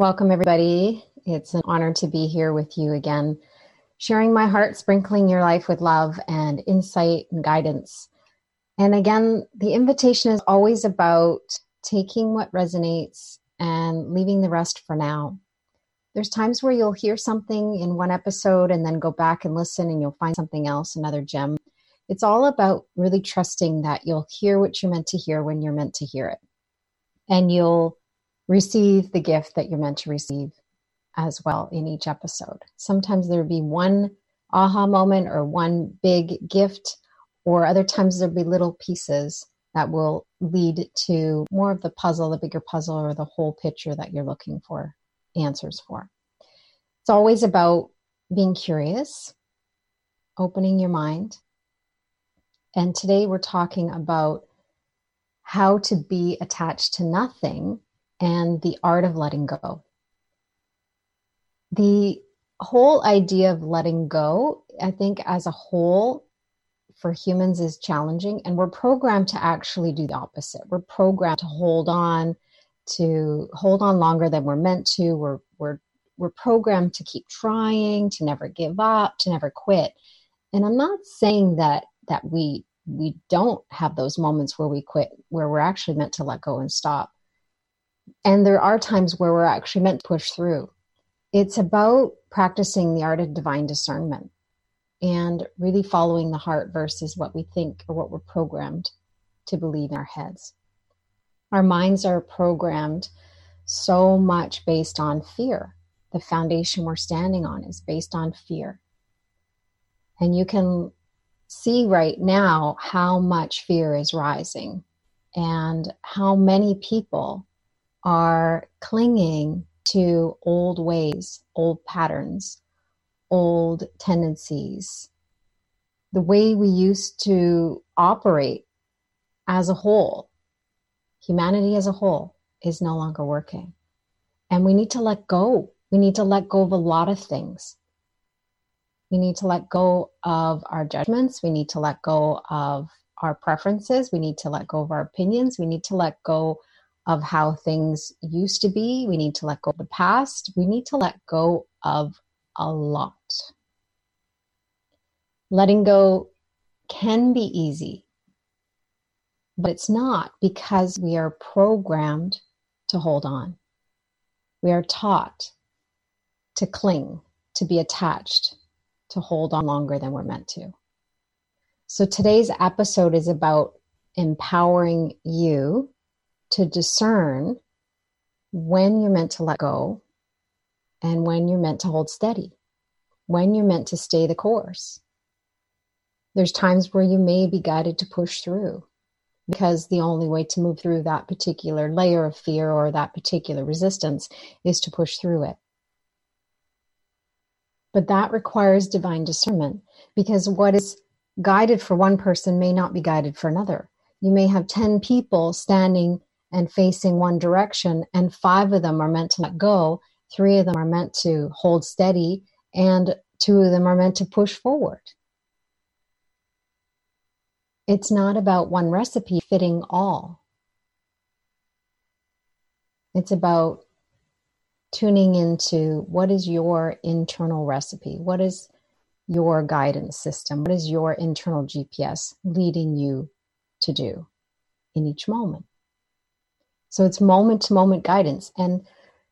Welcome, everybody. It's an honor to be here with you again, sharing my heart, sprinkling your life with love and insight and guidance. And again, the invitation is always about taking what resonates and leaving the rest for now. There's times where you'll hear something in one episode and then go back and listen and you'll find something else, another gem. It's all about really trusting that you'll hear what you're meant to hear when you're meant to hear it. And you'll receive the gift that you're meant to receive as well in each episode. Sometimes there'll be one aha moment or one big gift, or other times there'll be little pieces that will lead to more of the puzzle, the bigger puzzle, or the whole picture that you're looking for answers for. It's always about being curious, opening your mind. And today we're talking about how to be attached to nothing and the art of letting go. The whole idea of letting go, I think, as a whole, for humans is challenging, and we're programmed to actually do the opposite. We're programmed to hold on, to hold on longer than we're meant to. We're we're we're programmed to keep trying, to never give up, to never quit. And I'm not saying that that we we don't have those moments where we quit, where we're actually meant to let go and stop. And there are times where we're actually meant to push through. It's about practicing the art of divine discernment and really following the heart versus what we think or what we're programmed to believe in our heads. Our minds are programmed so much based on fear. The foundation we're standing on is based on fear. And you can see right now how much fear is rising and how many people are clinging to old ways, old patterns, old tendencies, the way we used to operate as a whole, humanity as a whole, is no longer working. And we need to let go. We need to let go of a lot of things. We need to let go of our judgments. We need to let go of our preferences. We need to let go of our opinions. We need to let go of how things used to be. We need to let go of the past. We need to let go of a lot. Letting go can be easy, but it's not because we are programmed to hold on. We are taught to cling, to be attached, to hold on longer than we're meant to. So today's episode is about empowering you to discern when you're meant to let go and when you're meant to hold steady, when you're meant to stay the course. There's times where you may be guided to push through because the only way to move through that particular layer of fear or that particular resistance is to push through it. But that requires divine discernment because what is guided for one person may not be guided for another. You may have 10 people standing and facing one direction, and five of them are meant to let go, three of them are meant to hold steady, and two of them are meant to push forward. It's not about one recipe fitting all. It's about tuning into what is your internal recipe? What is your guidance system? What is your internal GPS leading you to do in each moment? So it's moment to moment guidance. And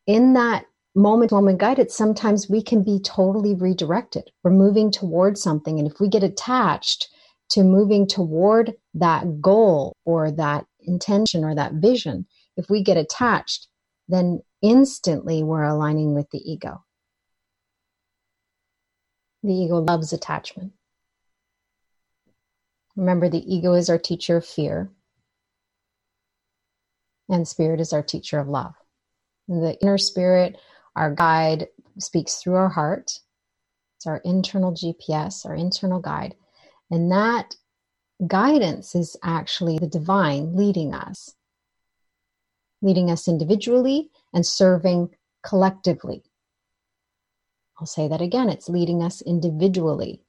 in that moment to moment guidance, sometimes we can be totally redirected. We're moving towards something. And if we get attached to moving toward that goal or that intention or that vision, if we get attached, then instantly we're aligning with the ego. The ego loves attachment. Remember, the ego is our teacher of fear and spirit is our teacher of love. The inner spirit, our guide, speaks through our heart. It's our internal GPS, our internal guide. And that guidance is actually the divine leading us, leading us individually and serving collectively. I'll say that again it's leading us individually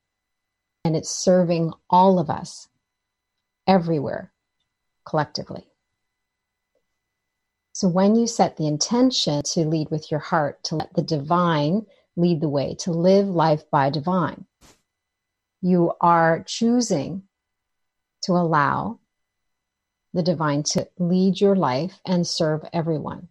and it's serving all of us everywhere collectively. So when you set the intention to lead with your heart, to let the divine lead the way, to live life by divine, you are choosing to allow the divine to lead your life and serve everyone.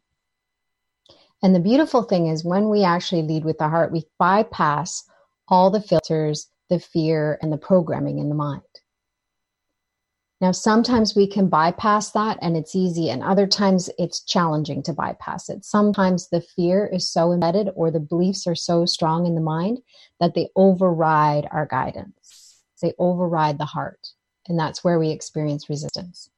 And the beautiful thing is when we actually lead with the heart, we bypass all the filters, the fear, and the programming in the mind. Now, sometimes we can bypass that and it's easy, and other times it's challenging to bypass it. Sometimes the fear is so embedded or the beliefs are so strong in the mind that they override our guidance, they override the heart. And that's where we experience resistance.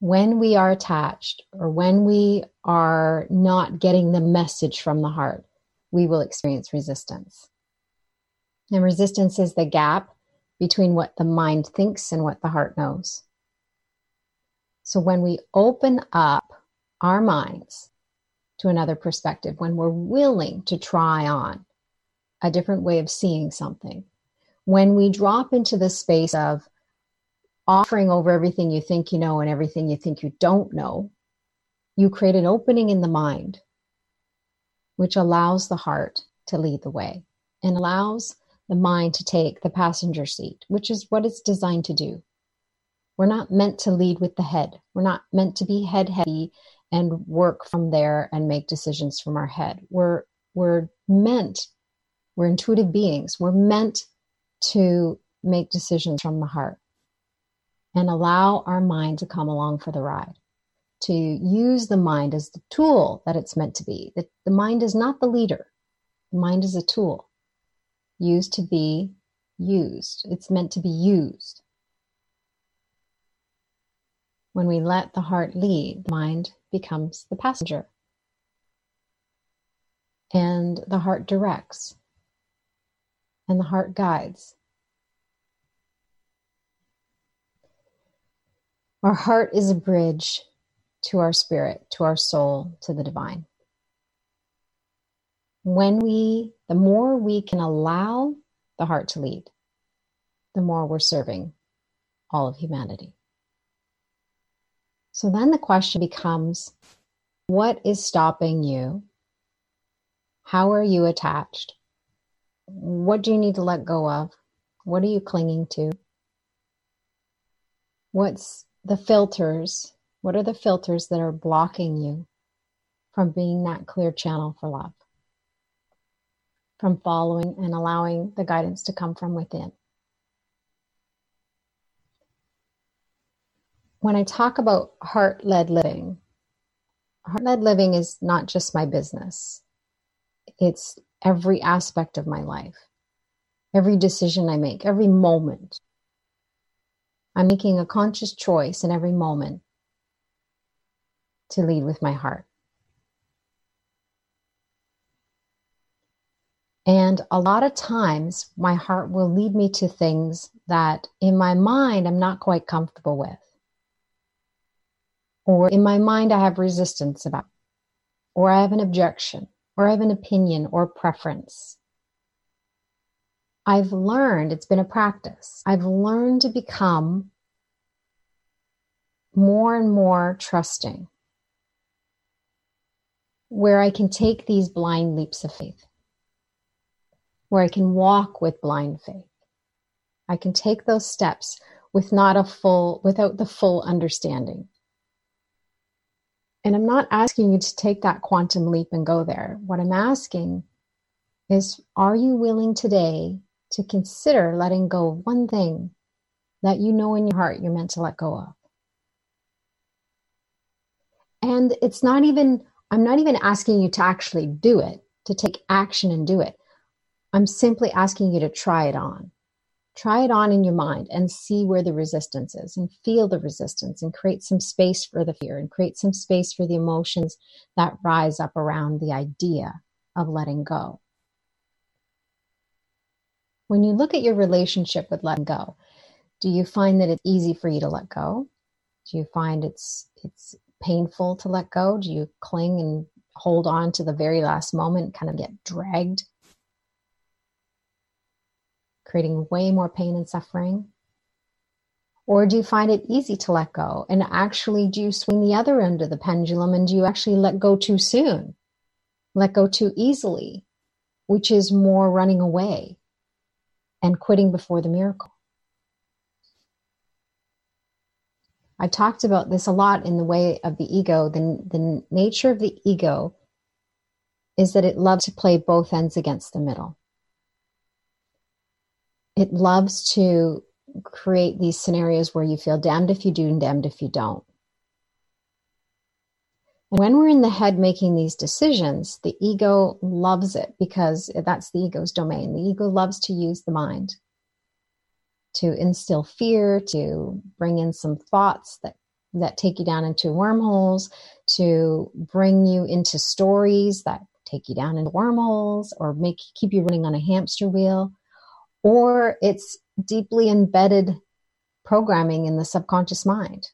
When we are attached or when we are not getting the message from the heart, we will experience resistance. And resistance is the gap between what the mind thinks and what the heart knows. So when we open up our minds to another perspective, when we're willing to try on a different way of seeing something, when we drop into the space of offering over everything you think you know and everything you think you don't know, you create an opening in the mind, which allows the heart to lead the way and allows the mind to take the passenger seat, which is what it's designed to do. We're not meant to lead with the head. We're not meant to be head heavy and work from there and make decisions from our head. We're we're meant we're intuitive beings. We're meant to make decisions from the heart and allow our mind to come along for the ride, to use the mind as the tool that it's meant to be. The, the mind is not the leader, the mind is a tool used to be used. It's meant to be used. When we let the heart lead, the mind becomes the passenger. And the heart directs and the heart guides. Our heart is a bridge to our spirit, to our soul, to the divine. When we, the more we can allow the heart to lead, the more we're serving all of humanity. So then the question becomes what is stopping you? How are you attached? What do you need to let go of? What are you clinging to? What's the filters? What are the filters that are blocking you from being that clear channel for love? From following and allowing the guidance to come from within. When I talk about heart led living, heart led living is not just my business, it's every aspect of my life, every decision I make, every moment. I'm making a conscious choice in every moment to lead with my heart. And a lot of times, my heart will lead me to things that in my mind I'm not quite comfortable with. Or in my mind, I have resistance about, or I have an objection. Or I have an opinion or preference. I've learned, it's been a practice, I've learned to become more and more trusting, where I can take these blind leaps of faith, where I can walk with blind faith. I can take those steps with not a full, without the full understanding. And I'm not asking you to take that quantum leap and go there. What I'm asking is are you willing today to consider letting go of one thing that you know in your heart you're meant to let go of? And it's not even, I'm not even asking you to actually do it, to take action and do it. I'm simply asking you to try it on. Try it on in your mind and see where the resistance is and feel the resistance and create some space for the fear and create some space for the emotions that rise up around the idea of letting go. When you look at your relationship with letting go, do you find that it's easy for you to let go? Do you find it's it's painful to let go? Do you cling and hold on to the very last moment, kind of get dragged creating way more pain and suffering? Or do you find it easy to let go? And actually, do you swing the other end of the pendulum and do you actually let go too soon? Let go too easily, which is more running away and quitting before the miracle. I talked about this a lot in the way of the ego. The, the nature of the ego is that it loves to play both ends against the middle it loves to create these scenarios where you feel damned if you do and damned if you don't. And when we're in the head making these decisions, the ego loves it because that's the ego's domain. The ego loves to use the mind to instill fear, to bring in some thoughts that, that take you down into wormholes, to bring you into stories that take you down into wormholes or make keep you running on a hamster wheel or it's deeply embedded programming in the subconscious mind,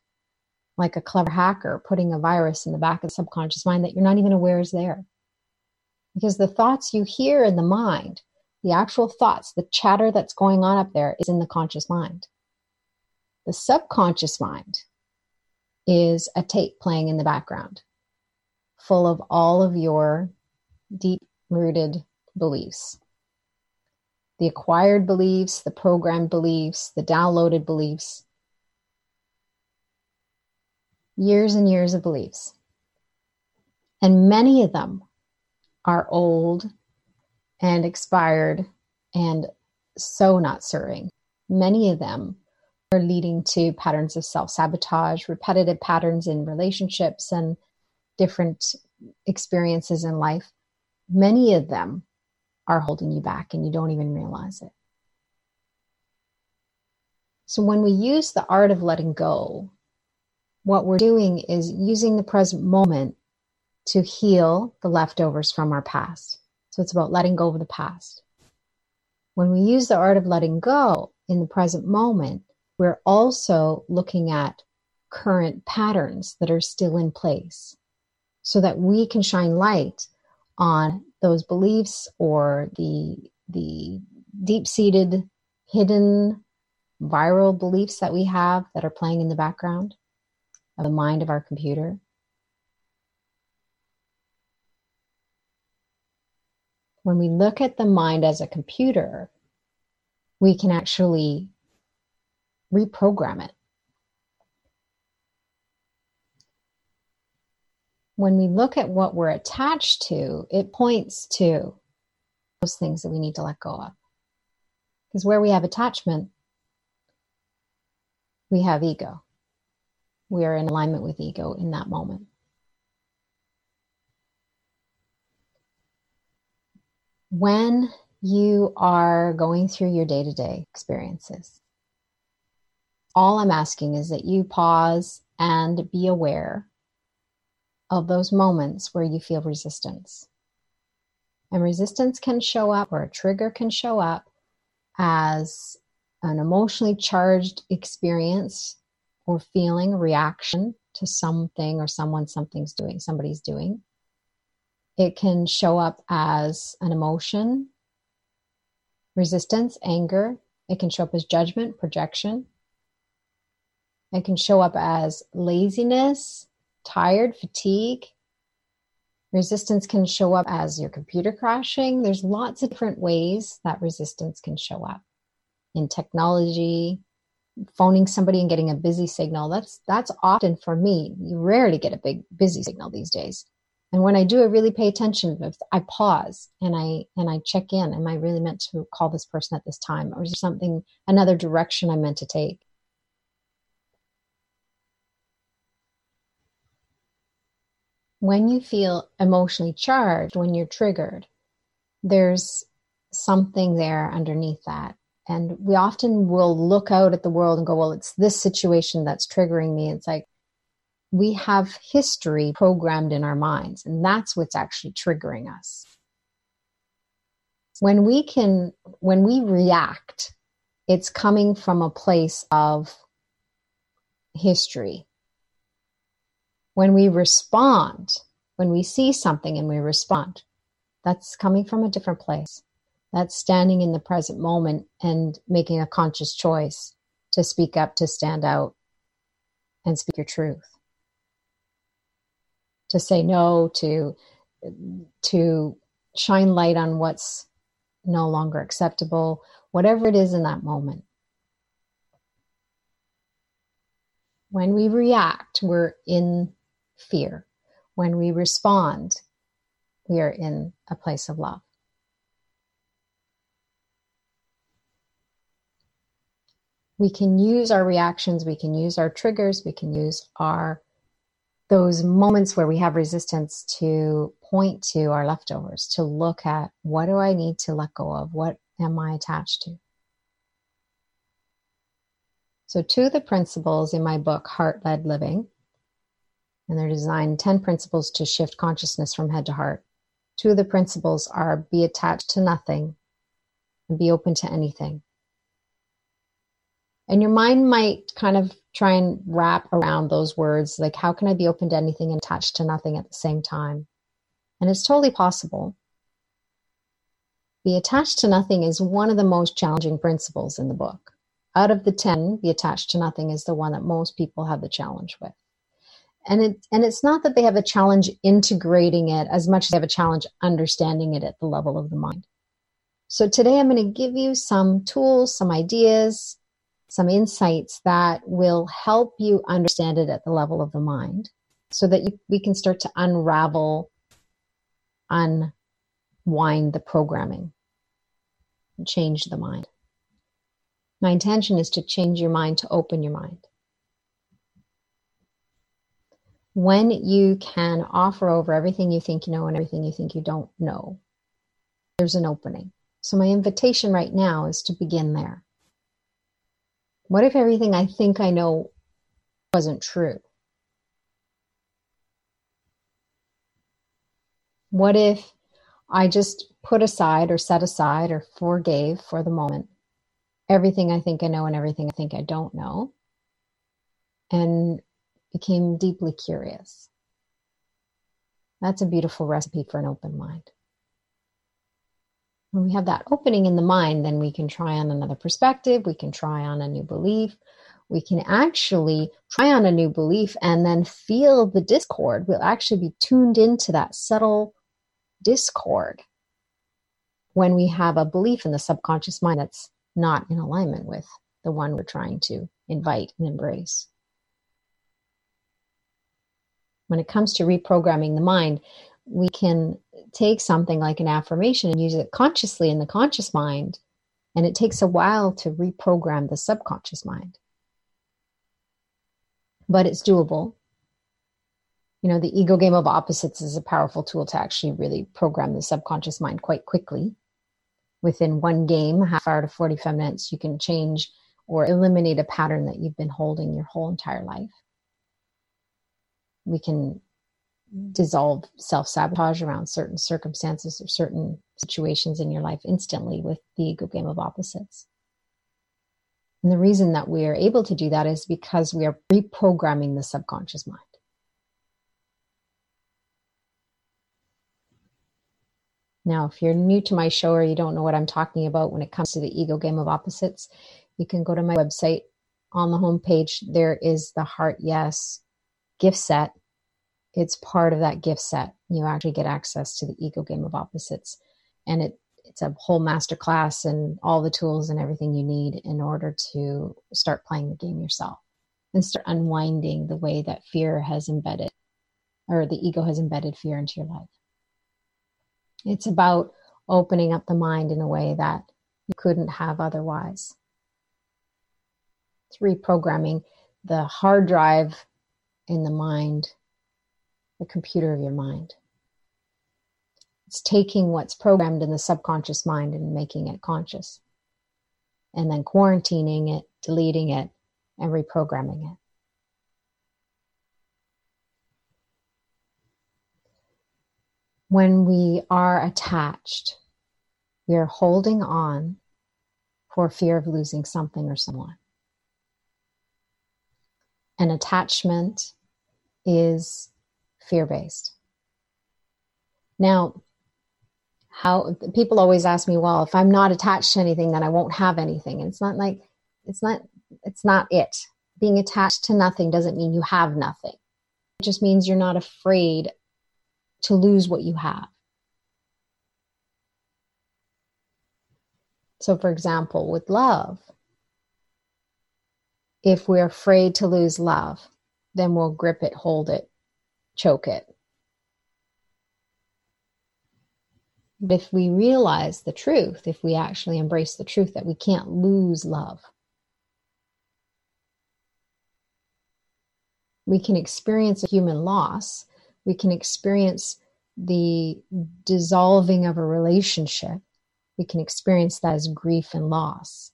like a clever hacker putting a virus in the back of the subconscious mind that you're not even aware is there. Because the thoughts you hear in the mind, the actual thoughts, the chatter that's going on up there is in the conscious mind. The subconscious mind is a tape playing in the background, full of all of your deep rooted beliefs the acquired beliefs, the programmed beliefs, the downloaded beliefs. Years and years of beliefs. And many of them are old and expired and so not serving. Many of them are leading to patterns of self sabotage, repetitive patterns in relationships, and different experiences in life. Many of them are holding you back and you don't even realize it. So when we use the art of letting go, what we're doing is using the present moment to heal the leftovers from our past. So it's about letting go of the past. When we use the art of letting go in the present moment, we're also looking at current patterns that are still in place so that we can shine light on those beliefs or the the deep-seated hidden viral beliefs that we have that are playing in the background of the mind of our computer? When we look at the mind as a computer we can actually reprogram it when we look at what we're attached to, it points to those things that we need to let go of. Because where we have attachment, we have ego. We are in alignment with ego in that moment. When you are going through your day to day experiences, all I'm asking is that you pause and be aware of those moments where you feel resistance. And resistance can show up, or a trigger can show up as an emotionally charged experience or feeling, reaction to something or someone something's doing, somebody's doing. It can show up as an emotion, resistance, anger. It can show up as judgment, projection. It can show up as laziness, tired, fatigue. Resistance can show up as your computer crashing. There's lots of different ways that resistance can show up in technology, phoning somebody and getting a busy signal. That's that's often for me. You rarely get a big busy signal these days. And when I do, I really pay attention. I pause and I and I check in. Am I really meant to call this person at this time, or is there something another direction I'm meant to take? When you feel emotionally charged, when you're triggered, there's something there underneath that. and we often will look out at the world and go, well, it's this situation that's triggering me. It's like we have history programmed in our minds, and that's what's actually triggering us. When we can, when we react, it's coming from a place of history. When we respond, when we see something and we respond, that's coming from a different place. That's standing in the present moment and making a conscious choice to speak up, to stand out, and speak your truth. To say no, to to shine light on what's no longer acceptable, whatever it is in that moment. When we react, we're in fear. When we respond, we are in a place of love. we can use our reactions, we can use our triggers, we can use our those moments where we have resistance to point to our leftovers, to look at what do I need to let go of? What am I attached to? So, two of the principles in my book, Heart Led Living, and they're designed 10 principles to shift consciousness from head to heart. Two of the principles are be attached to nothing and be open to anything. And your mind might kind of try and wrap around those words like, how can I be open to anything and attached to nothing at the same time? And it's totally possible. Be attached to nothing is one of the most challenging principles in the book. Out of the 10, be attached to nothing is the one that most people have the challenge with. And it and it's not that they have a challenge integrating it as much as they have a challenge understanding it at the level of the mind. So today I'm going to give you some tools, some ideas, some insights that will help you understand it at the level of the mind so that you, we can start to unravel, unwind the programming, change the mind. My intention is to change your mind, to open your mind. When you can offer over everything you think you know and everything you think you don't know, there's an opening. So, my invitation right now is to begin there. What if everything I think I know wasn't true? What if I just put aside or set aside or forgave for the moment everything I think I know and everything I think I don't know and became deeply curious? That's a beautiful recipe for an open mind when we have that opening in the mind, then we can try on another perspective, we can try on a new belief, we can actually try on a new belief and then feel the discord. We'll actually be tuned into that subtle discord when we have a belief in the subconscious mind that's not in alignment with the one we're trying to invite and embrace. When it comes to reprogramming the mind, we can take something like an affirmation and use it consciously in the conscious mind. And it takes a while to reprogram the subconscious mind. But it's doable. You know, the ego game of opposites is a powerful tool to actually really program the subconscious mind quite quickly. Within one game, half hour to 45 minutes, you can change or eliminate a pattern that you've been holding your whole entire life. We can dissolve self sabotage around certain circumstances or certain situations in your life instantly with the ego game of opposites. And the reason that we are able to do that is because we are reprogramming the subconscious mind. Now, if you're new to my show or you don't know what I'm talking about when it comes to the ego game of opposites, you can go to my website. On the homepage, there is the Heart Yes gift set it's part of that gift set. You actually get access to the ego game of opposites. And it it's a whole master class and all the tools and everything you need in order to start playing the game yourself and start unwinding the way that fear has embedded or the ego has embedded fear into your life. It's about opening up the mind in a way that you couldn't have otherwise. It's reprogramming the hard drive in the mind the computer of your mind. It's taking what's programmed in the subconscious mind and making it conscious. and then quarantining it, deleting it, and reprogramming it. When we are attached, we are holding on for fear of losing something or someone. An attachment is fear based. Now, how people always ask me, well, if I'm not attached to anything, then I won't have anything. And it's not like it's not it's not it. Being attached to nothing doesn't mean you have nothing. It just means you're not afraid to lose what you have. So, for example, with love, if we're afraid to lose love, then we'll grip it, hold it, choke it. But if we realize the truth, if we actually embrace the truth that we can't lose love, we can experience a human loss, we can experience the dissolving of a relationship we can experience that as grief and loss.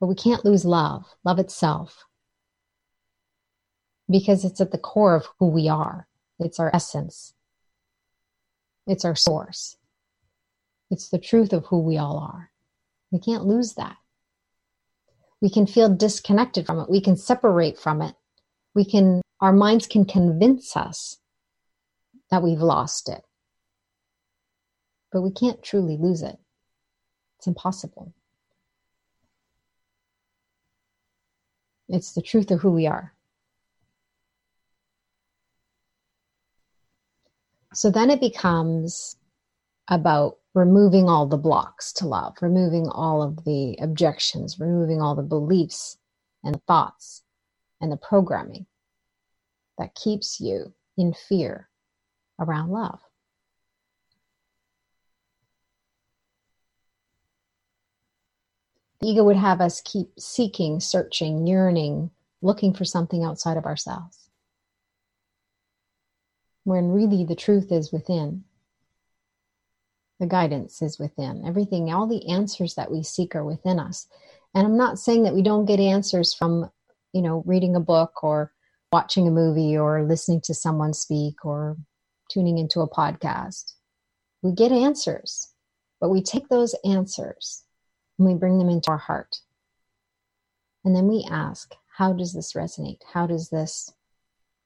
But we can't lose love, love itself, because it's at the core of who we are. It's our essence, it's our source, it's the truth of who we all are. We can't lose that. We can feel disconnected from it, we can separate from it. We can, our minds can convince us that we've lost it but we can't truly lose it. It's impossible. It's the truth of who we are. So then it becomes about removing all the blocks to love, removing all of the objections, removing all the beliefs and thoughts and the programming that keeps you in fear around love. The ego would have us keep seeking, searching, yearning, looking for something outside of ourselves. When really the truth is within. The guidance is within. Everything, all the answers that we seek are within us. And I'm not saying that we don't get answers from, you know, reading a book or watching a movie or listening to someone speak or tuning into a podcast. We get answers, but we take those answers and we bring them into our heart. And then we ask, how does this resonate? How does this,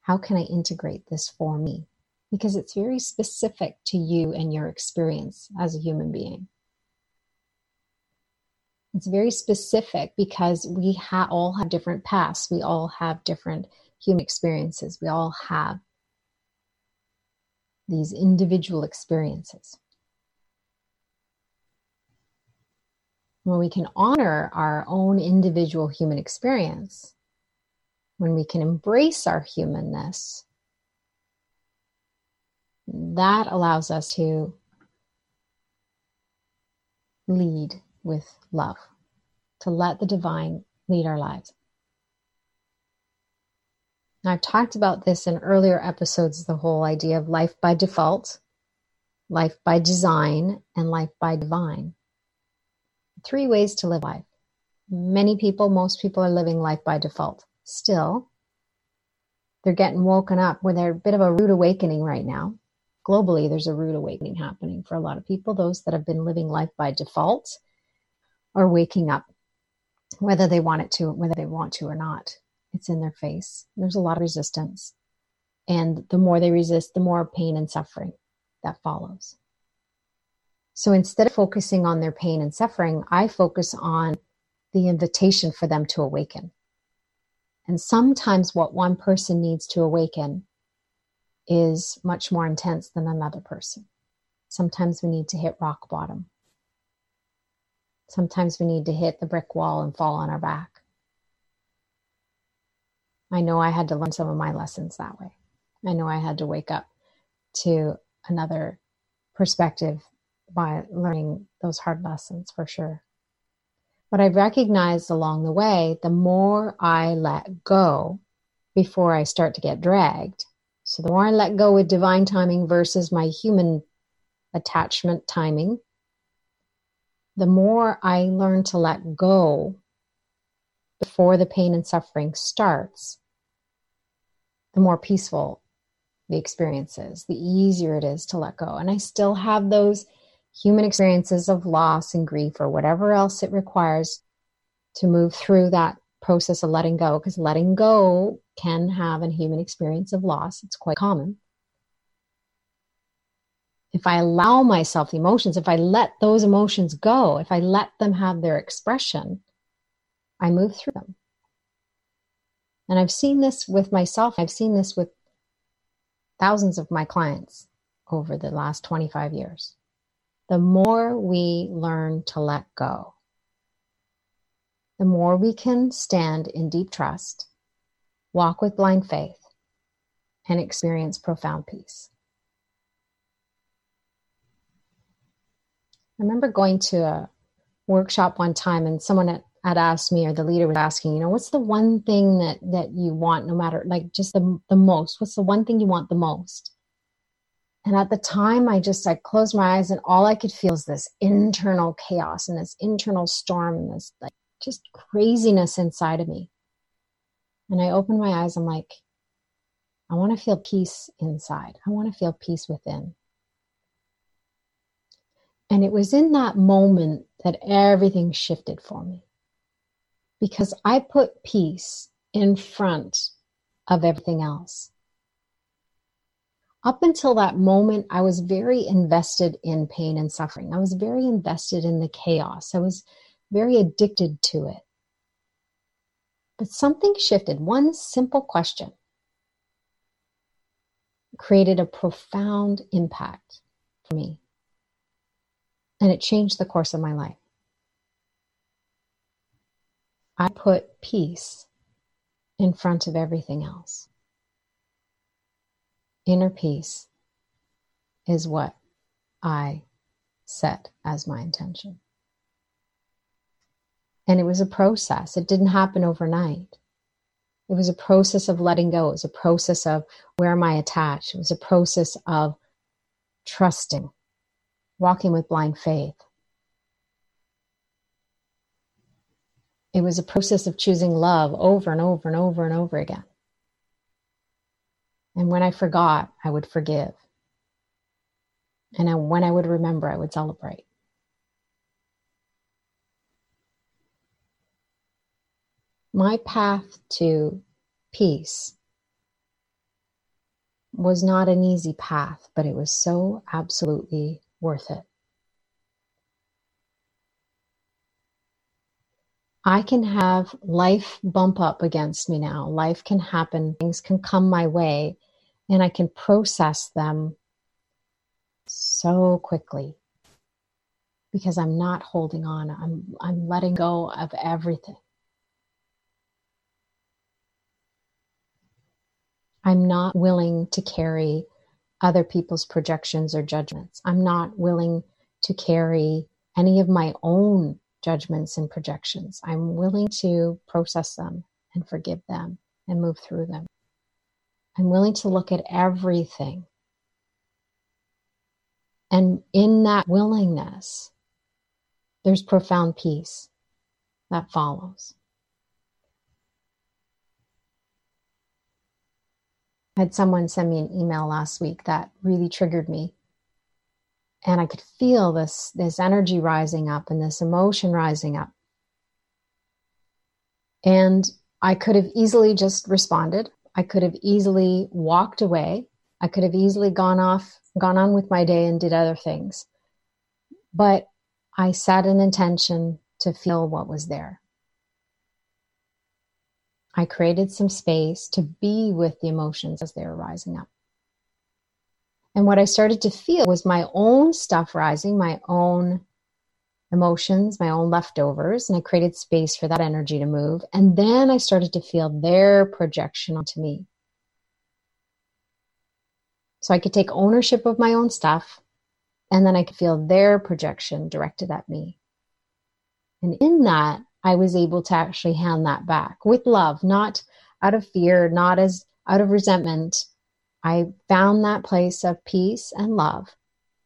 how can I integrate this for me? Because it's very specific to you and your experience as a human being. It's very specific because we ha- all have different paths. We all have different human experiences. We all have these individual experiences. when we can honor our own individual human experience, when we can embrace our humanness, that allows us to lead with love, to let the divine lead our lives. Now, I've talked about this in earlier episodes the whole idea of life by default, life by design, and life by divine three ways to live life. Many people, most people are living life by default. Still, they're getting woken up where they're a bit of a rude awakening right now. Globally, there's a rude awakening happening for a lot of people. Those that have been living life by default are waking up, whether they want it to, whether they want to or not. It's in their face. There's a lot of resistance. And the more they resist, the more pain and suffering that follows. So instead of focusing on their pain and suffering, I focus on the invitation for them to awaken. And sometimes what one person needs to awaken is much more intense than another person. Sometimes we need to hit rock bottom. Sometimes we need to hit the brick wall and fall on our back. I know I had to learn some of my lessons that way. I know I had to wake up to another perspective by learning those hard lessons for sure. What I've recognized along the way, the more I let go before I start to get dragged. So the more I let go with divine timing versus my human attachment timing, the more I learn to let go before the pain and suffering starts, the more peaceful the experience is, the easier it is to let go. And I still have those human experiences of loss and grief or whatever else it requires to move through that process of letting go, because letting go can have a human experience of loss. It's quite common. If I allow myself the emotions, if I let those emotions go, if I let them have their expression, I move through them. And I've seen this with myself. I've seen this with thousands of my clients over the last 25 years. The more we learn to let go, the more we can stand in deep trust, walk with blind faith, and experience profound peace. I remember going to a workshop one time and someone at had asked me or the leader was asking, you know, what's the one thing that that you want no matter like just the the most? What's the one thing you want the most? And at the time I just I closed my eyes and all I could feel is this internal chaos and this internal storm and this like just craziness inside of me. And I opened my eyes, I'm like, I want to feel peace inside. I want to feel peace within. And it was in that moment that everything shifted for me because I put peace in front of everything else. Up until that moment, I was very invested in pain and suffering. I was very invested in the chaos. I was very addicted to it. But something shifted. One simple question created a profound impact for me. And it changed the course of my life. I put peace in front of everything else. Inner peace is what I set as my intention. And it was a process. It didn't happen overnight. It was a process of letting go. It was a process of where am I attached? It was a process of trusting, walking with blind faith, It was a process of choosing love over and over and over and over again. And when I forgot, I would forgive. And I, when I would remember, I would celebrate. My path to peace was not an easy path, but it was so absolutely worth it. I can have life bump up against me now. Life can happen, things can come my way, and I can process them so quickly because I'm not holding on. I'm I'm letting go of everything. I'm not willing to carry other people's projections or judgments. I'm not willing to carry any of my own judgments and projections. I'm willing to process them and forgive them and move through them. I'm willing to look at everything. And in that willingness, there's profound peace that follows. I had someone send me an email last week that really triggered me and I could feel this this energy rising up and this emotion rising up. And I could have easily just responded. I could have easily walked away. I could have easily gone off, gone on with my day and did other things. But I set an intention to feel what was there. I created some space to be with the emotions as they were rising up. And what I started to feel was my own stuff rising, my own emotions, my own leftovers. And I created space for that energy to move. And then I started to feel their projection onto me. So I could take ownership of my own stuff. And then I could feel their projection directed at me. And in that, I was able to actually hand that back with love, not out of fear, not as out of resentment, I found that place of peace and love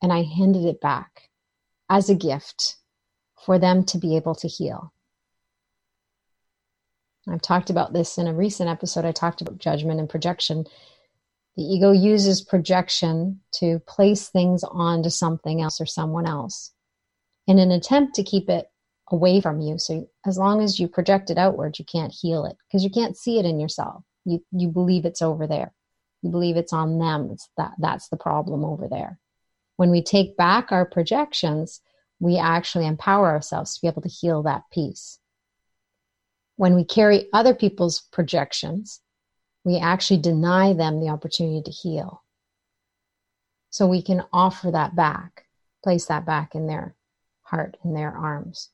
and I handed it back as a gift for them to be able to heal. I've talked about this in a recent episode. I talked about judgment and projection. The ego uses projection to place things onto something else or someone else in an attempt to keep it away from you. So as long as you project it outward, you can't heal it because you can't see it in yourself. You you believe it's over there. You believe it's on them. It's that that's the problem over there. When we take back our projections, we actually empower ourselves to be able to heal that piece. When we carry other people's projections, we actually deny them the opportunity to heal. So we can offer that back, place that back in their heart, in their arms,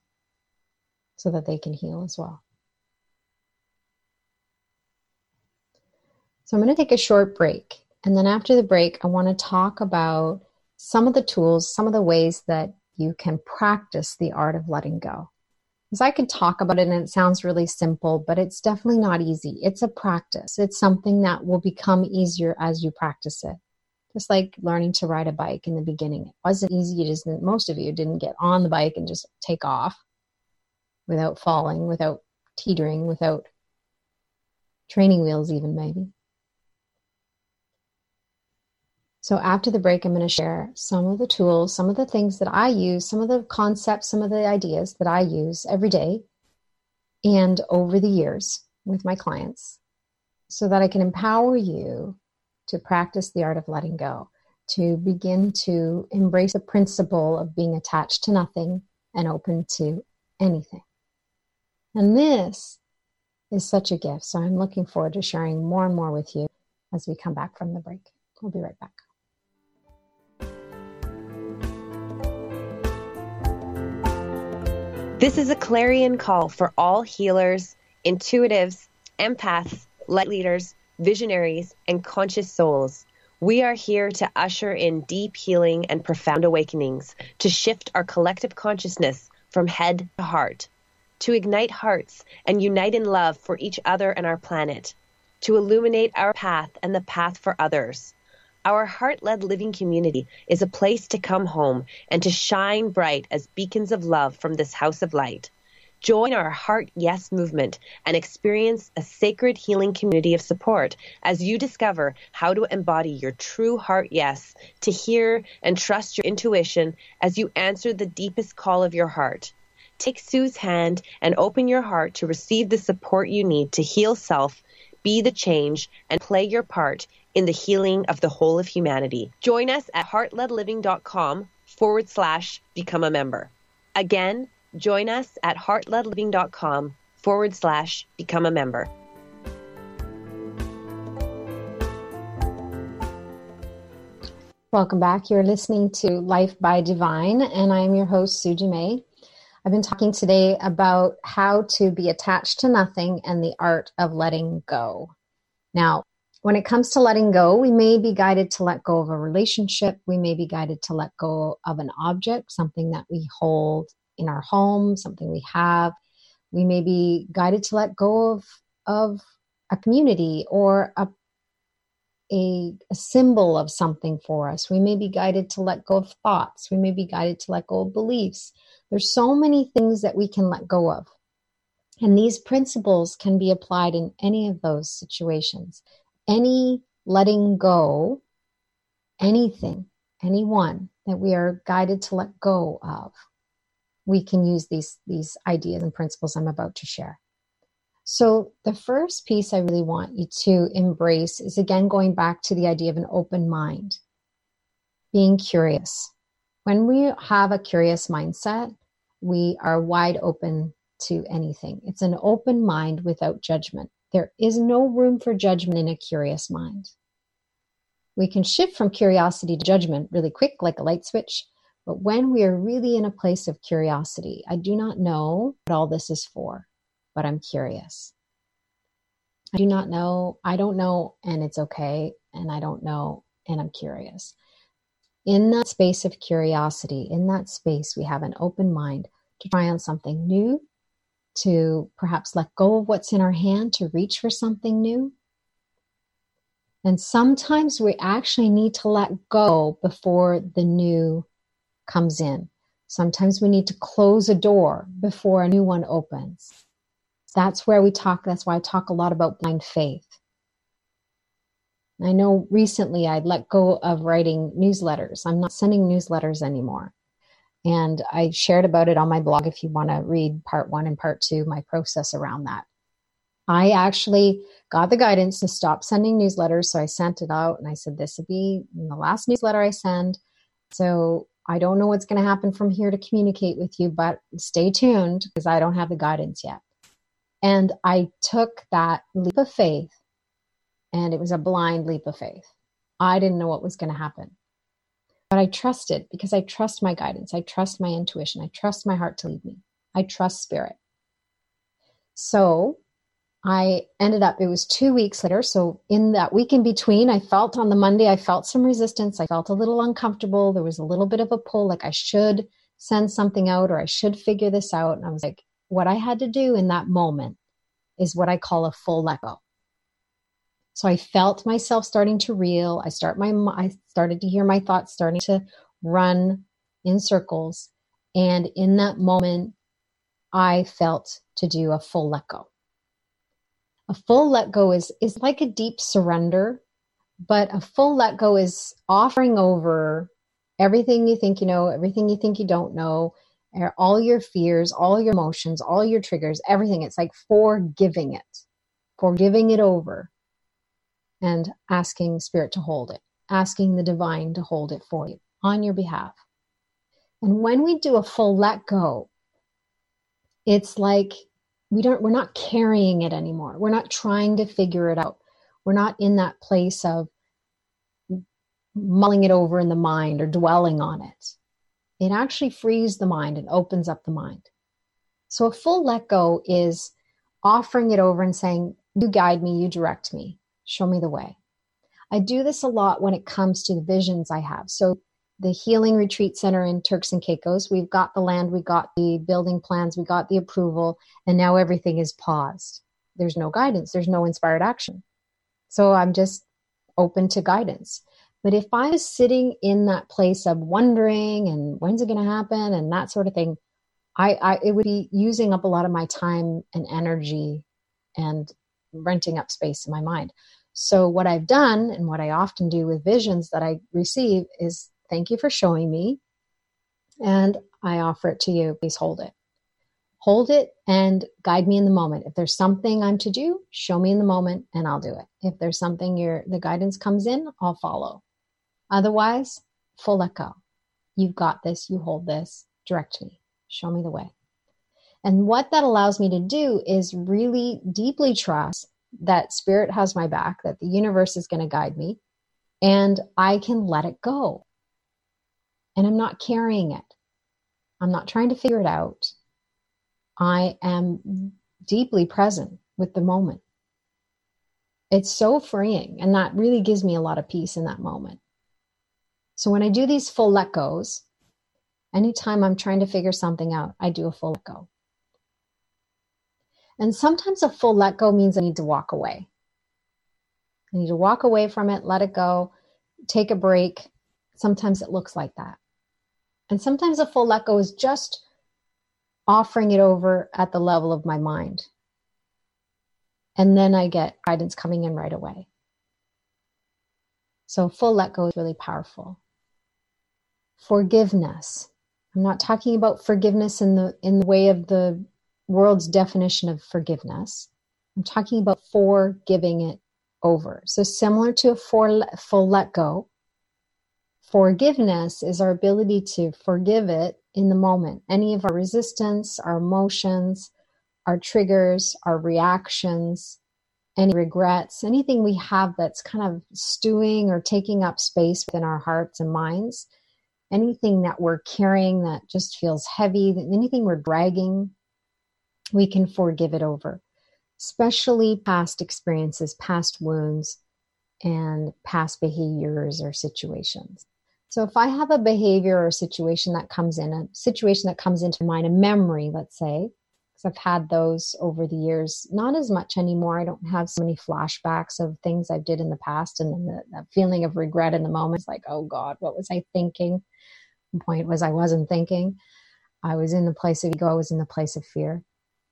so that they can heal as well. So I'm going to take a short break. And then after the break, I want to talk about some of the tools, some of the ways that you can practice the art of letting go. Because I could talk about it and it sounds really simple, but it's definitely not easy. It's a practice, it's something that will become easier as you practice it. Just like learning to ride a bike in the beginning. It wasn't easy. You just, most of you didn't get on the bike and just take off without falling, without teetering, without training wheels, even maybe. So after the break, I'm going to share some of the tools, some of the things that I use, some of the concepts, some of the ideas that I use every day and over the years with my clients so that I can empower you to practice the art of letting go, to begin to embrace the principle of being attached to nothing and open to anything. And this is such a gift. So I'm looking forward to sharing more and more with you as we come back from the break. We'll be right back. This is a clarion call for all healers, intuitives, empaths, light leaders, visionaries, and conscious souls. We are here to usher in deep healing and profound awakenings, to shift our collective consciousness from head to heart, to ignite hearts and unite in love for each other and our planet, to illuminate our path and the path for others our heart led living community is a place to come home and to shine bright as beacons of love from this house of light. Join our Heart Yes movement and experience a sacred healing community of support as you discover how to embody your true heart yes, to hear and trust your intuition as you answer the deepest call of your heart. Take Sue's hand and open your heart to receive the support you need to heal self, be the change, and play your part in the healing of the whole of humanity. Join us at heartledliving.com forward slash become a member. Again, join us at heartledliving.com forward slash become a member. Welcome back. You're listening to Life by Divine, and I'm your host, Sue Dumais. I've been talking today about how to be attached to nothing and the art of letting go. Now, when it comes to letting go, we may be guided to let go of a relationship. We may be guided to let go of an object, something that we hold in our home, something we have. We may be guided to let go of, of a community or a, a, a symbol of something for us. We may be guided to let go of thoughts. We may be guided to let go of beliefs. There's so many things that we can let go of. And these principles can be applied in any of those situations any letting go, anything, anyone that we are guided to let go of, we can use these, these ideas and principles I'm about to share. So, the first piece I really want you to embrace is again going back to the idea of an open mind, being curious. When we have a curious mindset, we are wide open to anything. It's an open mind without judgment. There is no room for judgment in a curious mind. We can shift from curiosity to judgment really quick, like a light switch. But when we are really in a place of curiosity, I do not know what all this is for, but I'm curious. I do not know, I don't know, and it's okay, and I don't know, and I'm curious. In that space of curiosity, in that space, we have an open mind to try on something new, to perhaps let go of what's in our hand to reach for something new. And sometimes we actually need to let go before the new comes in. Sometimes we need to close a door before a new one opens. That's where we talk, that's why I talk a lot about blind faith. I know recently I'd let go of writing newsletters. I'm not sending newsletters anymore. And I shared about it on my blog if you want to read part one and part two, my process around that. I actually got the guidance to stop sending newsletters. So I sent it out and I said, this will be the last newsletter I send. So I don't know what's going to happen from here to communicate with you, but stay tuned because I don't have the guidance yet. And I took that leap of faith, and it was a blind leap of faith. I didn't know what was going to happen. But I trust it because I trust my guidance. I trust my intuition. I trust my heart to lead me. I trust spirit. So I ended up, it was two weeks later. So, in that week in between, I felt on the Monday, I felt some resistance. I felt a little uncomfortable. There was a little bit of a pull, like I should send something out or I should figure this out. And I was like, what I had to do in that moment is what I call a full let go. So I felt myself starting to reel. I start my I started to hear my thoughts starting to run in circles. And in that moment, I felt to do a full let go a full let go is is like a deep surrender but a full let go is offering over everything you think you know everything you think you don't know eh, all your fears all your emotions all your triggers everything it's like forgiving it forgiving it over and asking spirit to hold it asking the divine to hold it for you on your behalf. And when we do a full let go it's like we don't we're not carrying it anymore. We're not trying to figure it out. We're not in that place of mulling it over in the mind or dwelling on it. It actually frees the mind and opens up the mind. So a full let go is offering it over and saying you guide me you direct me show me the way i do this a lot when it comes to the visions i have so the Healing Retreat Center in Turks and Caicos. We've got the land, we got the building plans, we got the approval, and now everything is paused. There's no guidance, there's no inspired action. So I'm just open to guidance. But if I was sitting in that place of wondering and when's it going to happen and that sort of thing, I, I it would be using up a lot of my time and energy and renting up space in my mind. So what I've done and what I often do with visions that I receive is Thank you for showing me. And I offer it to you. Please hold it. Hold it and guide me in the moment. If there's something I'm to do, show me in the moment and I'll do it. If there's something your the guidance comes in, I'll follow. Otherwise, full let go. You've got this, you hold this, direct me, show me the way. And what that allows me to do is really deeply trust that spirit has my back, that the universe is going to guide me, and I can let it go and I'm not carrying it. I'm not trying to figure it out. I am deeply present with the moment. It's so freeing, and that really gives me a lot of peace in that moment. So when I do these full let goes, anytime I'm trying to figure something out, I do a full let go. And sometimes a full let go means I need to walk away. I need to walk away from it, let it go, take a break. Sometimes it looks like that. And sometimes a full let go is just offering it over at the level of my mind. And then I get guidance coming in right away. So full let go is really powerful. Forgiveness. I'm not talking about forgiveness in the in the way of the world's definition of forgiveness. I'm talking about for giving it over. So similar to a full, full let go, Forgiveness is our ability to forgive it in the moment. Any of our resistance, our emotions, our triggers, our reactions, any regrets, anything we have that's kind of stewing or taking up space within our hearts and minds, anything that we're carrying that just feels heavy, anything we're dragging, we can forgive it over, especially past experiences, past wounds, and past behaviors or situations. So if I have a behavior or situation that comes in, a situation that comes into mind, a memory, let's say, because I've had those over the years, not as much anymore. I don't have so many flashbacks of things I did in the past and then the, the feeling of regret in the moment. It's like, oh God, what was I thinking? The point was I wasn't thinking. I was in the place of ego, I was in the place of fear.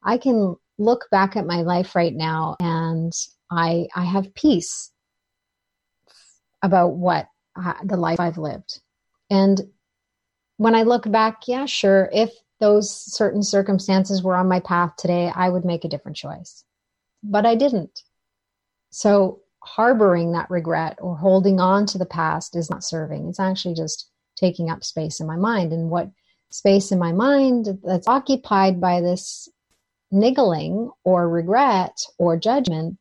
I can look back at my life right now and I I have peace about what uh, the life I've lived. And when I look back, yeah, sure, if those certain circumstances were on my path today, I would make a different choice. But I didn't. So harboring that regret or holding on to the past is not serving. It's actually just taking up space in my mind. And what space in my mind that's occupied by this niggling or regret or judgment,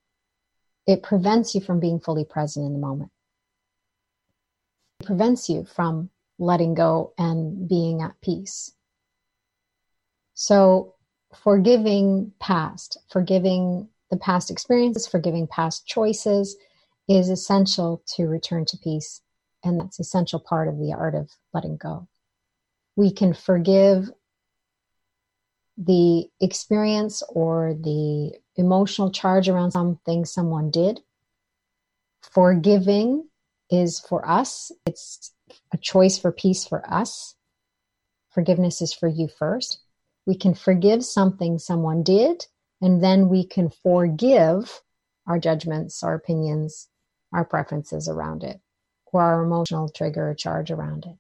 it prevents you from being fully present in the moment. It prevents you from letting go and being at peace. So, forgiving past, forgiving the past experiences, forgiving past choices is essential to return to peace. And that's essential part of the art of letting go. We can forgive the experience or the emotional charge around something someone did. Forgiving is for us, it's a choice for peace for us. Forgiveness is for you first. We can forgive something someone did, and then we can forgive our judgments, our opinions, our preferences around it, or our emotional trigger or charge around it.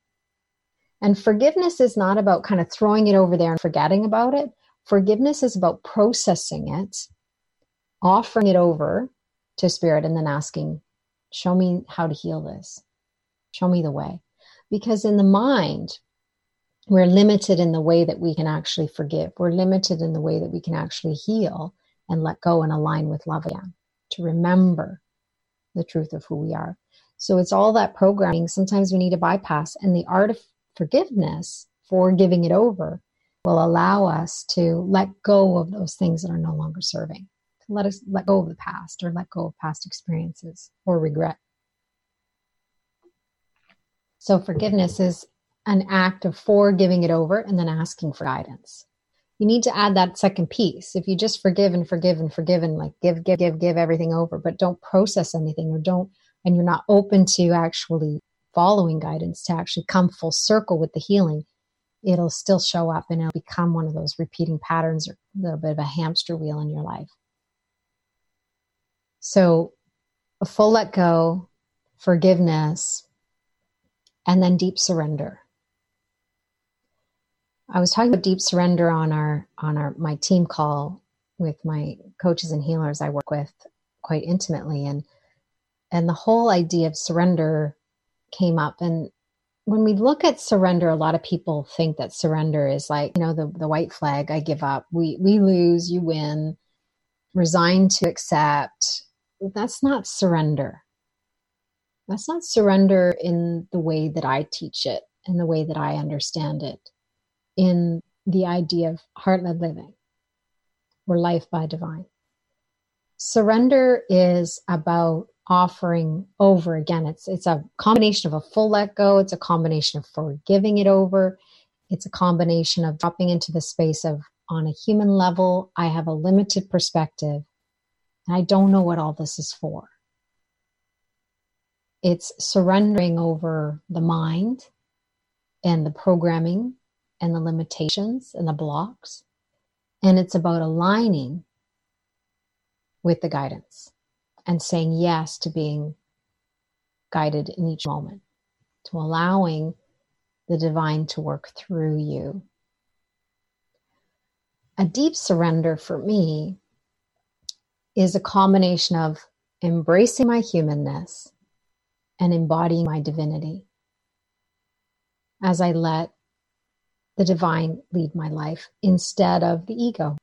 And forgiveness is not about kind of throwing it over there and forgetting about it. Forgiveness is about processing it, offering it over to spirit, and then asking, Show me how to heal this. Show me the way. Because in the mind, we're limited in the way that we can actually forgive. We're limited in the way that we can actually heal and let go and align with love again, to remember the truth of who we are. So it's all that programming. Sometimes we need to bypass, and the art of forgiveness for giving it over will allow us to let go of those things that are no longer serving. To let us let go of the past or let go of past experiences or regret. So forgiveness is an act of for giving it over and then asking for guidance. You need to add that second piece. If you just forgive and forgive and forgive and like give, give, give, give everything over, but don't process anything or don't, and you're not open to actually following guidance to actually come full circle with the healing, it'll still show up and it'll become one of those repeating patterns or a little bit of a hamster wheel in your life. So, a full let go, forgiveness, and then deep surrender. I was talking about deep surrender on our on our my team call with my coaches and healers I work with quite intimately and and the whole idea of surrender came up. And when we look at surrender a lot of people think that surrender is like you know the the white flag I give up we we lose you win resign to accept. That's not surrender. That's not surrender in the way that I teach it and the way that I understand it. In the idea of heart led living or life by divine. Surrender is about offering over again. It's it's a combination of a full let go, it's a combination of forgiving it over, it's a combination of dropping into the space of on a human level, I have a limited perspective and I don't know what all this is for. It's surrendering over the mind and the programming and the limitations and the blocks. And it's about aligning with the guidance and saying yes to being guided in each moment, to allowing the divine to work through you. A deep surrender for me is a combination of embracing my humanness and embodying my divinity as I let the divine lead my life instead of the ego.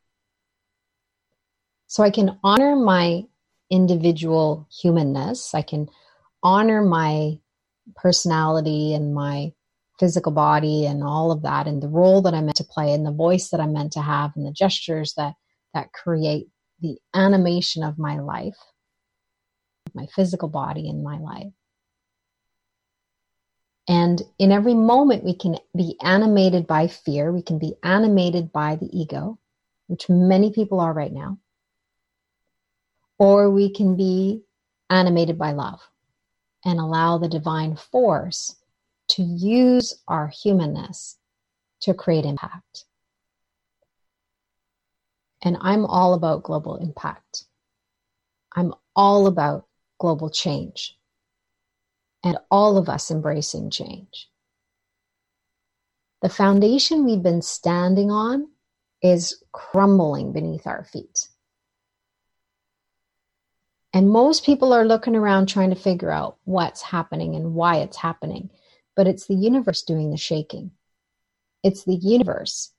So I can honor my individual humanness. I can honor my personality and my physical body and all of that and the role that I'm meant to play and the voice that I'm meant to have and the gestures that that create the animation of my life, my physical body in my life. And in every moment, we can be animated by fear. We can be animated by the ego, which many people are right now. Or we can be animated by love and allow the divine force to use our humanness to create impact. And I'm all about global impact. I'm all about global change and all of us embracing change. The foundation we've been standing on is crumbling beneath our feet. And most people are looking around trying to figure out what's happening and why it's happening. But it's the universe doing the shaking. It's the universe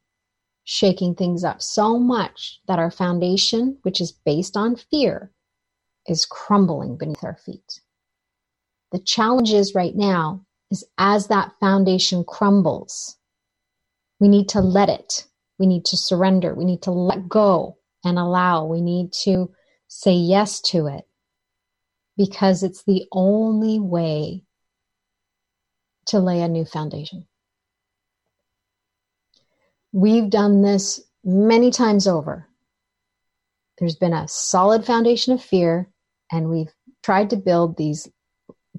shaking things up so much that our foundation, which is based on fear, is crumbling beneath our feet. The challenge is right now is as that foundation crumbles, we need to let it. We need to surrender. We need to let go and allow. We need to say yes to it because it's the only way to lay a new foundation. We've done this many times over. There's been a solid foundation of fear, and we've tried to build these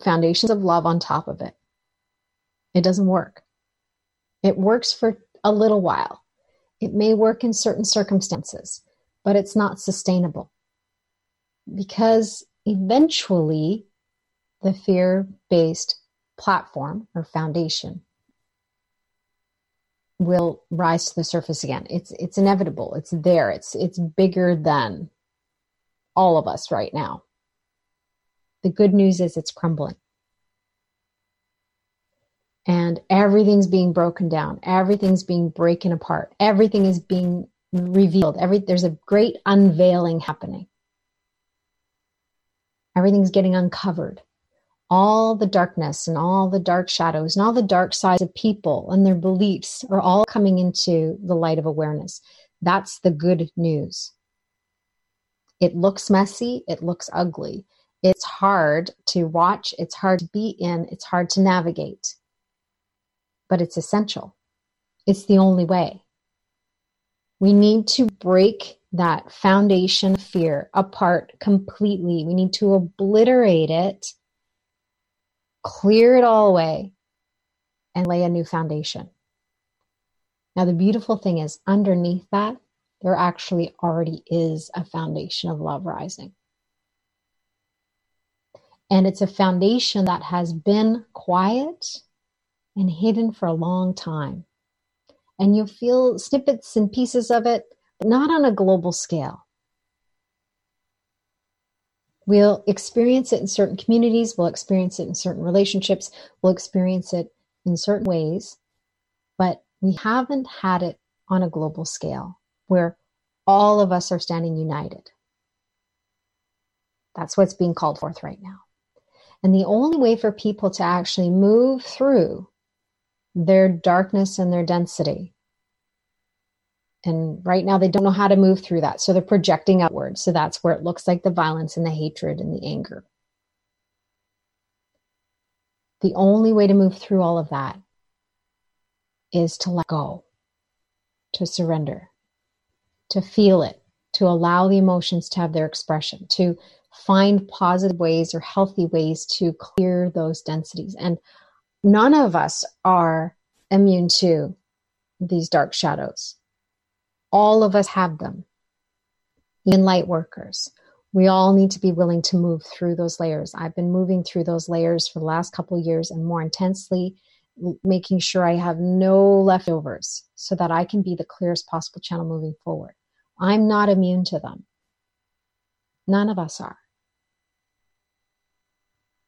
foundations of love on top of it. It doesn't work. It works for a little while. It may work in certain circumstances, but it's not sustainable because eventually the fear based platform or foundation will rise to the surface again. It's it's inevitable. It's there. It's it's bigger than all of us right now. The good news is it's crumbling. And everything's being broken down. Everything's being broken apart. Everything is being revealed. Every there's a great unveiling happening. Everything's getting uncovered all the darkness and all the dark shadows and all the dark sides of people and their beliefs are all coming into the light of awareness. That's the good news. It looks messy, it looks ugly. It's hard to watch, it's hard to be in, it's hard to navigate. But it's essential. It's the only way. We need to break that foundation fear apart completely. We need to obliterate it clear it all away, and lay a new foundation. Now, the beautiful thing is, underneath that, there actually already is a foundation of love rising. And it's a foundation that has been quiet and hidden for a long time. And you'll feel snippets and pieces of it, not on a global scale. We'll experience it in certain communities, we'll experience it in certain relationships, we'll experience it in certain ways, but we haven't had it on a global scale where all of us are standing united. That's what's being called forth right now. And the only way for people to actually move through their darkness and their density and right now, they don't know how to move through that. So they're projecting outward. So that's where it looks like the violence and the hatred and the anger. The only way to move through all of that is to let go, to surrender, to feel it, to allow the emotions to have their expression, to find positive ways or healthy ways to clear those densities. And none of us are immune to these dark shadows all of us have them. Even light workers. We all need to be willing to move through those layers. I've been moving through those layers for the last couple years and more intensely, making sure I have no leftovers so that I can be the clearest possible channel moving forward. I'm not immune to them. None of us are.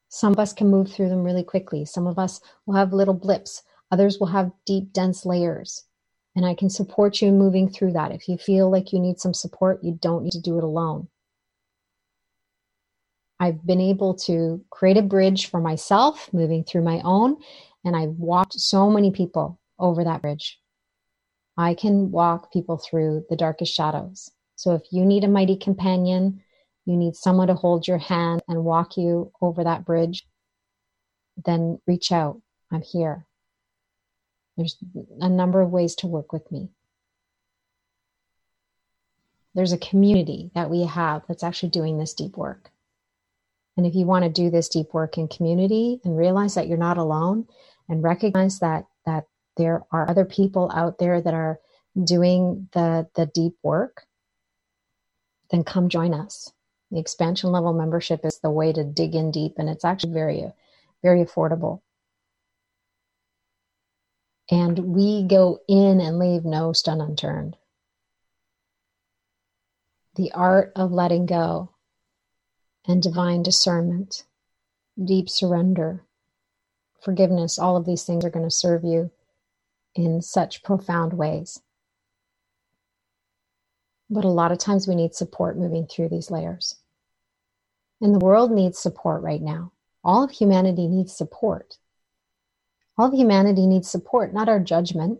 Some of us can move through them really quickly. Some of us will have little blips. Others will have deep, dense layers. And I can support you in moving through that. If you feel like you need some support, you don't need to do it alone. I've been able to create a bridge for myself moving through my own, and I've walked so many people over that bridge. I can walk people through the darkest shadows. So if you need a mighty companion, you need someone to hold your hand and walk you over that bridge, then reach out. I'm here. There's a number of ways to work with me. There's a community that we have that's actually doing this deep work. And if you want to do this deep work in community and realize that you're not alone and recognize that that there are other people out there that are doing the, the deep work, then come join us. The expansion level membership is the way to dig in deep, and it's actually very, very affordable. And we go in and leave no stone unturned. The art of letting go and divine discernment, deep surrender, forgiveness, all of these things are going to serve you in such profound ways. But a lot of times we need support moving through these layers. And the world needs support right now. All of humanity needs support. All of humanity needs support, not our judgment.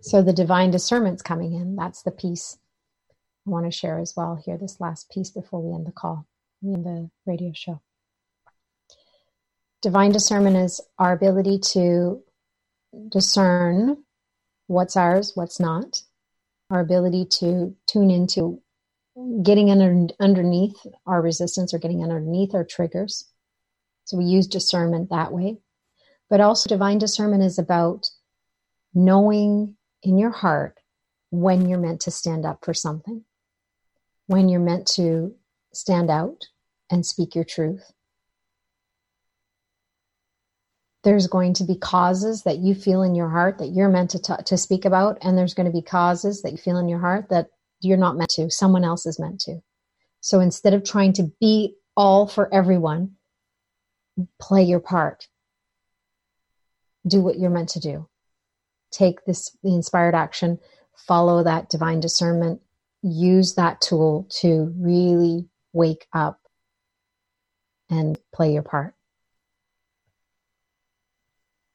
So the divine discernment's coming in. That's the piece I want to share as well here, this last piece before we end the call, end the radio show. Divine discernment is our ability to discern what's ours, what's not, our ability to tune into getting under, underneath our resistance or getting underneath our triggers. So we use discernment that way. But also, divine discernment is about knowing in your heart when you're meant to stand up for something, when you're meant to stand out and speak your truth, there's going to be causes that you feel in your heart that you're meant to, t- to speak about, and there's going to be causes that you feel in your heart that you're not meant to, someone else is meant to. So instead of trying to be all for everyone, play your part. Do what you're meant to do. Take this the inspired action, follow that divine discernment, use that tool to really wake up and play your part.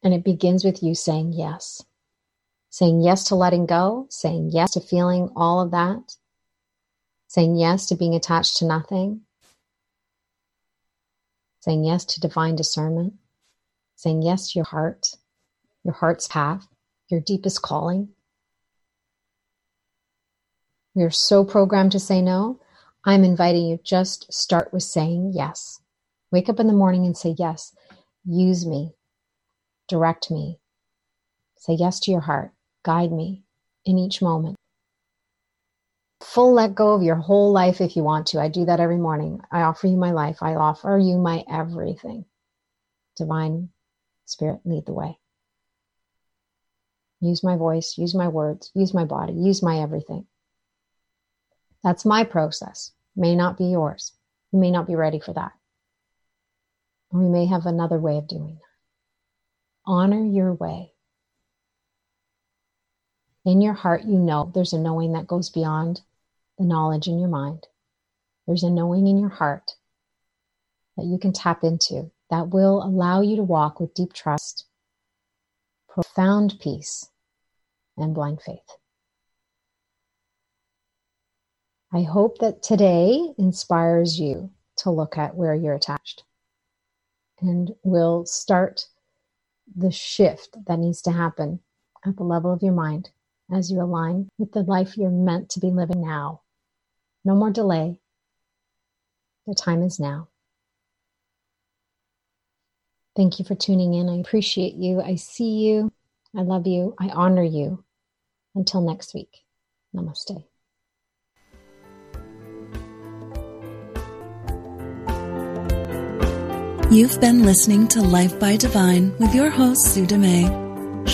And it begins with you saying yes. Saying yes to letting go, saying yes to feeling all of that, saying yes to being attached to nothing, saying yes to divine discernment, saying yes to your heart, your heart's path, your deepest calling. We are so programmed to say no. I'm inviting you just start with saying yes. Wake up in the morning and say yes. Use me direct me. Say yes to your heart. Guide me in each moment. Full let go of your whole life if you want to. I do that every morning. I offer you my life. I offer you my everything. Divine Spirit, lead the way. Use my voice, use my words, use my body, use my everything. That's my process. May not be yours. You may not be ready for that. we may have another way of doing that. Honor your way. In your heart, you know there's a knowing that goes beyond the knowledge in your mind. There's a knowing in your heart that you can tap into that will allow you to walk with deep trust, profound peace, and blind faith. I hope that today inspires you to look at where you're attached and will start the shift that needs to happen at the level of your mind as you align with the life you're meant to be living now. No more delay. The time is now. Thank you for tuning in. I appreciate you. I see you. I love you. I honor you. Until next week, namaste. You've been listening to Life by Divine with your host, Sue Dumais.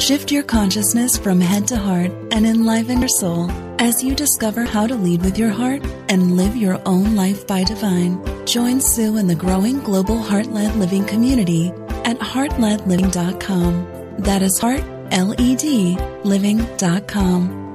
Shift your consciousness from head to heart and enliven your soul as you discover how to lead with your heart and live your own life by divine. Join Sue in the growing global heart led living community at heartledliving.com. That is heart, L E D, living.com.